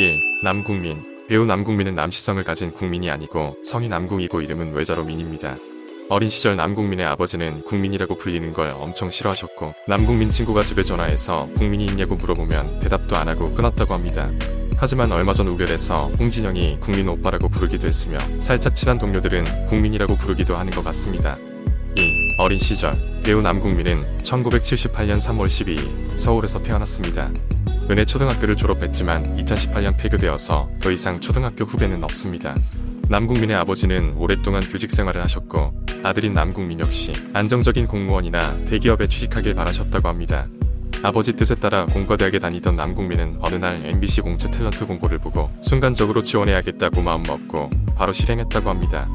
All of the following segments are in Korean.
1. 남국민 배우 남국민은 남시성을 가진 국민이 아니고 성이 남궁이고 이름은 외자로 민입니다. 어린 시절 남국민의 아버지는 국민이라고 불리는 걸 엄청 싫어하셨고 남국민 친구가 집에 전화해서 국민이 있냐고 물어보면 대답도 안 하고 끊었다고 합니다. 하지만 얼마 전 우결에서 홍진영이 국민 오빠라고 부르기도 했으며 살짝 친한 동료들은 국민이라고 부르기도 하는 것 같습니다. 2. 어린 시절 배우 남국민은 1978년 3월 12일 서울에서 태어났습니다. 은혜 초등학교를 졸업했지만 2018년 폐교되어서 더 이상 초등학교 후배는 없습니다. 남국민의 아버지는 오랫동안 교직 생활을 하셨고 아들인 남국민 역시 안정적인 공무원이나 대기업에 취직하길 바라셨다고 합니다. 아버지 뜻에 따라 공과대학에 다니던 남국민은 어느 날 MBC 공채 탤런트 공고를 보고 순간적으로 지원해야겠다고 마음먹고 바로 실행했다고 합니다.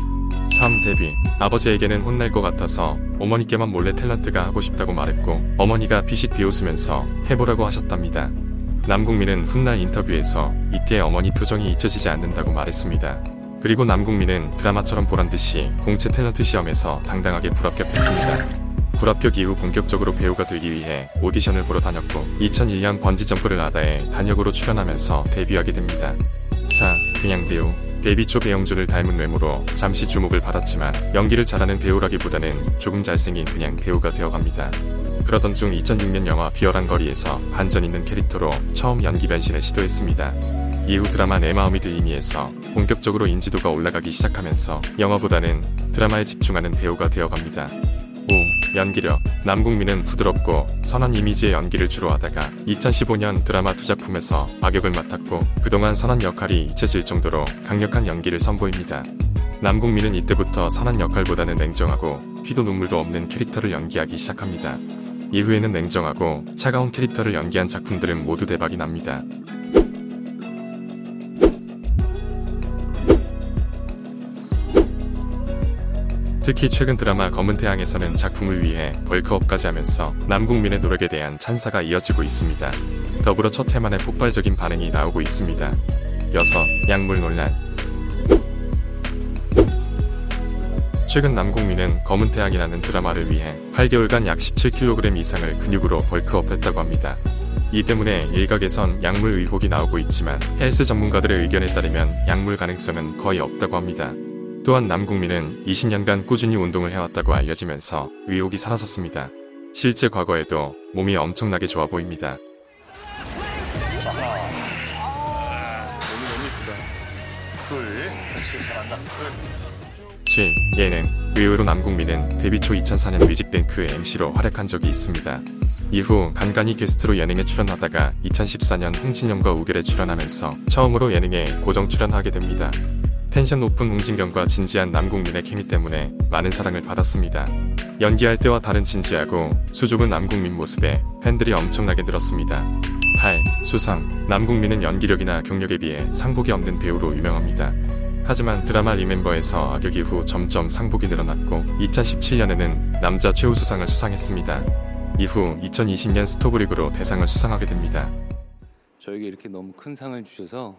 3. 데뷔 아버지에게는 혼날 것 같아서 어머니께만 몰래 탤런트가 하고 싶다고 말했고 어머니가 피식 비웃으면서 해보라고 하셨답니다. 남국민은 훗날 인터뷰에서 이때 어머니 표정이 잊혀지지 않는다고 말했습니다. 그리고 남국민은 드라마처럼 보란듯이 공채 탤런트 시험에서 당당하게 불합격했습니다. 불합격 이후 본격적으로 배우가 되기 위해 오디션을 보러 다녔고 2001년 번지점프를 하다에 단역으로 출연하면서 데뷔하게 됩니다. 4. 그냥 배우 데뷔 초 배영준을 닮은 외모로 잠시 주목을 받았지만 연기를 잘하는 배우라기보다는 조금 잘생긴 그냥 배우가 되어갑니다. 그러던 중 2006년 영화 비열한 거리에서 반전 있는 캐릭터로 처음 연기 변신을 시도했습니다. 이후 드라마 내 마음이 들리니에서 본격적으로 인지도가 올라가기 시작하면서 영화보다는 드라마에 집중하는 배우가 되어갑니다. 5. 연기력 남국민은 부드럽고 선한 이미지의 연기를 주로 하다가 2015년 드라마 두 작품에서 악역을 맡았고 그동안 선한 역할이 잊혀질 정도로 강력한 연기를 선보입니다. 남국민은 이때부터 선한 역할보다는 냉정하고 피도 눈물도 없는 캐릭터를 연기하기 시작합니다. 이후에는 냉정하고 차가운 캐릭터를 연기한 작품들은 모두 대박이 납니다. 특히 최근 드라마 검은 태양에서는 작품을 위해 벌크업까지 하면서 남국민의 노력에 대한 찬사가 이어지고 있습니다. 더불어 첫 해만에 폭발적인 반응이 나오고 있습니다. 6. 약물 논란 최근 남국민은 검은 태양이라는 드라마를 위해 8개월간 약 17kg 이상을 근육으로 벌크업했다고 합니다. 이 때문에 일각에선 약물 의혹이 나오고 있지만 헬스 전문가들의 의견에 따르면 약물 가능성은 거의 없다고 합니다. 또한 남국민은 20년간 꾸준히 운동을 해왔다고 알려지면서 의혹이 사라졌습니다. 실제 과거에도 몸이 엄청나게 좋아 보입니다. 둘. 7. 예능 의외로 남궁민은 데뷔 초 2004년 뮤직뱅크 MC로 활약한 적이 있습니다. 이후 간간히 게스트로 예능에 출연하다가 2014년 홍진영과 우결에 출연하면서 처음으로 예능에 고정 출연하게 됩니다. 텐션 높은 홍진영과 진지한 남궁민의 케미 때문에 많은 사랑을 받았습니다. 연기할 때와 다른 진지하고 수줍은 남궁민 모습에 팬들이 엄청나게 늘었습니다. 8. 수상 남국민은 연기력이나 경력에 비해 상복이 없는 배우로 유명합니다. 하지만 드라마 리멤버에서 악역 이후 점점 상복이 늘어났고 2017년에는 남자 최우수상을 수상했습니다. 이후 2020년 스토브리그로 대상을 수상하게 됩니다. 저에게 이렇게 너무 큰 상을 주셔서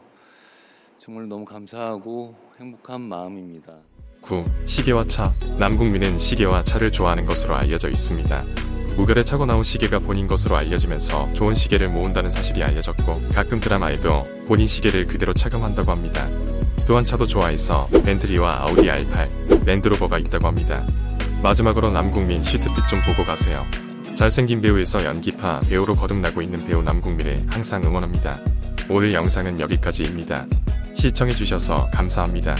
정말 너무 감사하고 행복한 마음입니다. 9. 시계와 차 남국민은 시계와 차를 좋아하는 것으로 알려져 있습니다. 우결에 차고 나온 시계가 본인 것으로 알려지면서 좋은 시계를 모은다는 사실이 알려졌고 가끔 드라마에도 본인 시계를 그대로 착용한다고 합니다. 또한 차도 좋아해서 벤틀리와 아우디 R8, 랜드로버가 있다고 합니다. 마지막으로 남국민 시트핏 좀 보고 가세요. 잘생긴 배우에서 연기파 배우로 거듭나고 있는 배우 남국민을 항상 응원합니다. 오늘 영상은 여기까지입니다. 시청해주셔서 감사합니다.